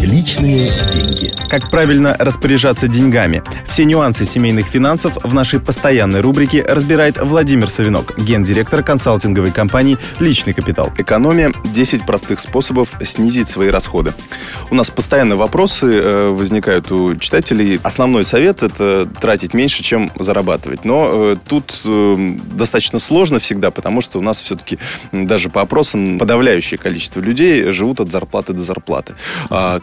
Личные деньги. Как правильно распоряжаться деньгами? Все нюансы семейных финансов в нашей постоянной рубрике разбирает Владимир Савинок, гендиректор консалтинговой компании «Личный капитал». Экономия – 10 простых способов снизить свои расходы. У нас постоянно вопросы э, возникают у читателей. Основной совет – это тратить меньше, чем зарабатывать. Но э, тут э, достаточно сложно всегда, потому что у нас все-таки даже по опросам подавляющее количество людей живут от зарплаты до зарплаты.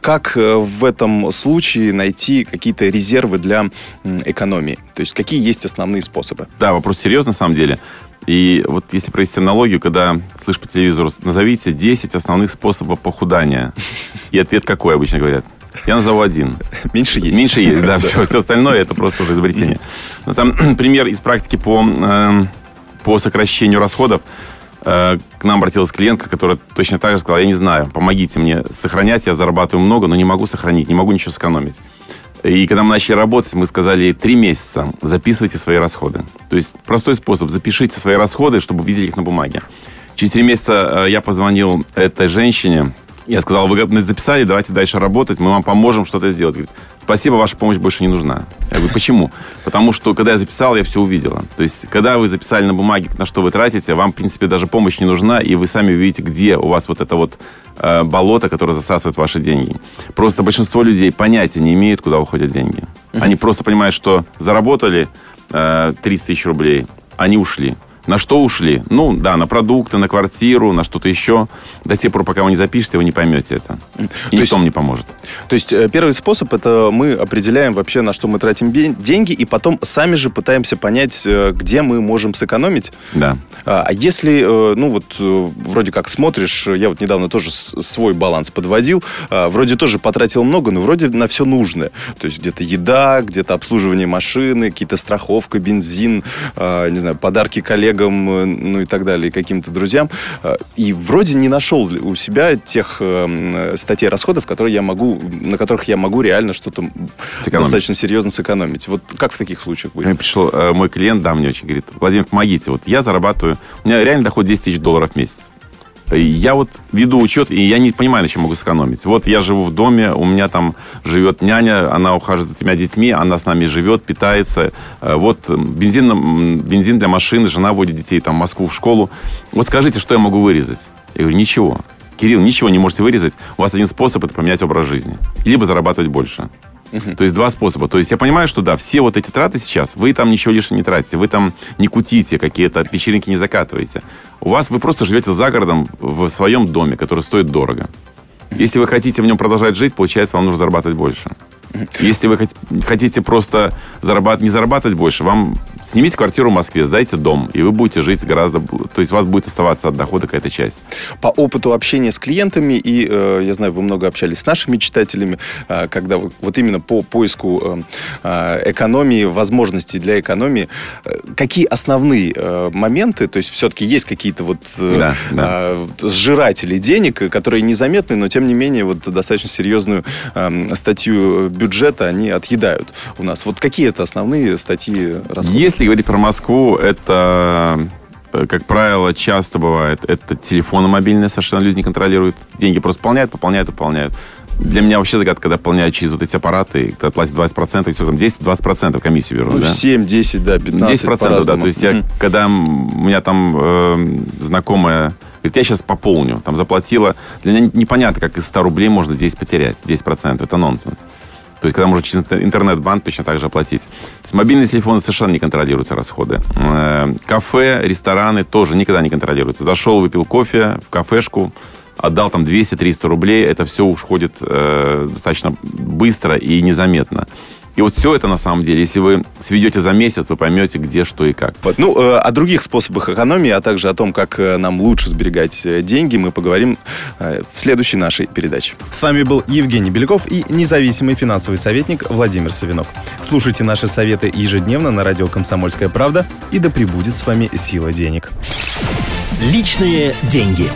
Как э, в этом случае найти какие-то резервы для экономии? То есть какие есть основные способы? Да, вопрос серьезный на самом деле. И вот если провести аналогию, когда слышишь по телевизору, назовите 10 основных способов похудания. И ответ какой обычно говорят? Я назову один. Меньше есть. Меньше есть, да. Все, все остальное это просто уже изобретение. Но там пример из практики по, э, по сокращению расходов. Э, к нам обратилась клиентка, которая точно так же сказала, я не знаю, помогите мне сохранять, я зарабатываю много, но не могу сохранить, не могу ничего сэкономить. И когда мы начали работать, мы сказали три месяца записывайте свои расходы. То есть простой способ, запишите свои расходы, чтобы видели их на бумаге. Через три месяца э, я позвонил этой женщине, я сказал, вы записали, давайте дальше работать, мы вам поможем что-то сделать. Говорит, спасибо, ваша помощь больше не нужна. Я говорю, почему? Потому что, когда я записал, я все увидела. То есть, когда вы записали на бумаге, на что вы тратите, вам, в принципе, даже помощь не нужна, и вы сами увидите, где у вас вот это вот э, болото, которое засасывает ваши деньги. Просто большинство людей понятия не имеют, куда уходят деньги. Они просто понимают, что заработали э, 30 тысяч рублей, они ушли. На что ушли? Ну, да, на продукты, на квартиру, на что-то еще. До тех пор, пока вы не запишете, вы не поймете это. И то никто есть, вам не поможет. То есть э, первый способ это мы определяем вообще, на что мы тратим деньги, и потом сами же пытаемся понять, э, где мы можем сэкономить. Да. А, а если, э, ну вот, вроде как смотришь, я вот недавно тоже свой баланс подводил, а, вроде тоже потратил много, но вроде на все нужное. То есть где-то еда, где-то обслуживание машины, какие-то страховка, бензин, а, не знаю, подарки коллегам, коллегам, э, ну и так далее, каким-то друзьям. Э, и вроде не нашел у себя тех э, статей расходов, которые я могу, на которых я могу реально что-то достаточно серьезно сэкономить. Вот как в таких случаях будет? Мне пришел мой клиент, да, мне очень говорит, Владимир, помогите. Вот я зарабатываю, у меня реально доход 10 тысяч долларов в месяц. Я вот веду учет, и я не понимаю, на чем могу сэкономить. Вот я живу в доме, у меня там живет няня, она ухаживает за тремя детьми, она с нами живет, питается. Э, вот бензин, бензин для машины, жена водит детей там, в Москву в школу. Вот скажите, что я могу вырезать? Я говорю, ничего. Кирилл, ничего не можете вырезать. У вас один способ – это поменять образ жизни. Либо зарабатывать больше. Угу. То есть два способа. То есть я понимаю, что да, все вот эти траты сейчас, вы там ничего лишнего не тратите, вы там не кутите, какие-то вечеринки не закатываете. У вас вы просто живете за городом в своем доме, который стоит дорого. Если вы хотите в нем продолжать жить, получается, вам нужно зарабатывать больше. Если вы хотите просто зарабатывать, не зарабатывать больше, вам снимите квартиру в Москве, сдайте дом, и вы будете жить гораздо... То есть у вас будет оставаться от дохода какая-то часть. По опыту общения с клиентами, и э, я знаю, вы много общались с нашими читателями, э, когда вот именно по поиску э, э экономии, возможностей для экономии, э, какие основные э, моменты, то есть все-таки есть какие-то вот э, да, да. Э, сжиратели денег, которые незаметны, но тем не менее вот достаточно серьезную э, статью бюджета они отъедают у нас. Вот какие это основные статьи расходов? Если говорить про Москву, это э, как правило, часто бывает, это телефоны мобильные совершенно люди не контролируют. Деньги просто пополняют, пополняют, пополняют. Для меня вообще загадка, когда пополняют через вот эти аппараты, когда платят 20%, и все там 10-20% комиссию берут, ну, да? 7, 10, да, 15 10%, да. То есть я, когда у меня там э, знакомая говорит, я сейчас пополню, там заплатила, для меня непонятно, как из 100 рублей можно здесь потерять, 10%, это нонсенс. То есть, когда можно через интернет-банк точно так же оплатить. То есть, мобильные телефоны совершенно не контролируются расходы. Э, кафе, рестораны тоже никогда не контролируются. Зашел, выпил кофе в кафешку, отдал там 200-300 рублей, это все уходит э, достаточно быстро и незаметно. И вот все это на самом деле, если вы сведете за месяц, вы поймете, где, что и как. Вот. Ну, э, о других способах экономии, а также о том, как э, нам лучше сберегать э, деньги, мы поговорим в следующей нашей передаче. С вами был Евгений Беляков и независимый финансовый советник Владимир Савинов. Слушайте наши советы ежедневно на радио «Комсомольская правда» и да пребудет с вами сила денег. Личные деньги.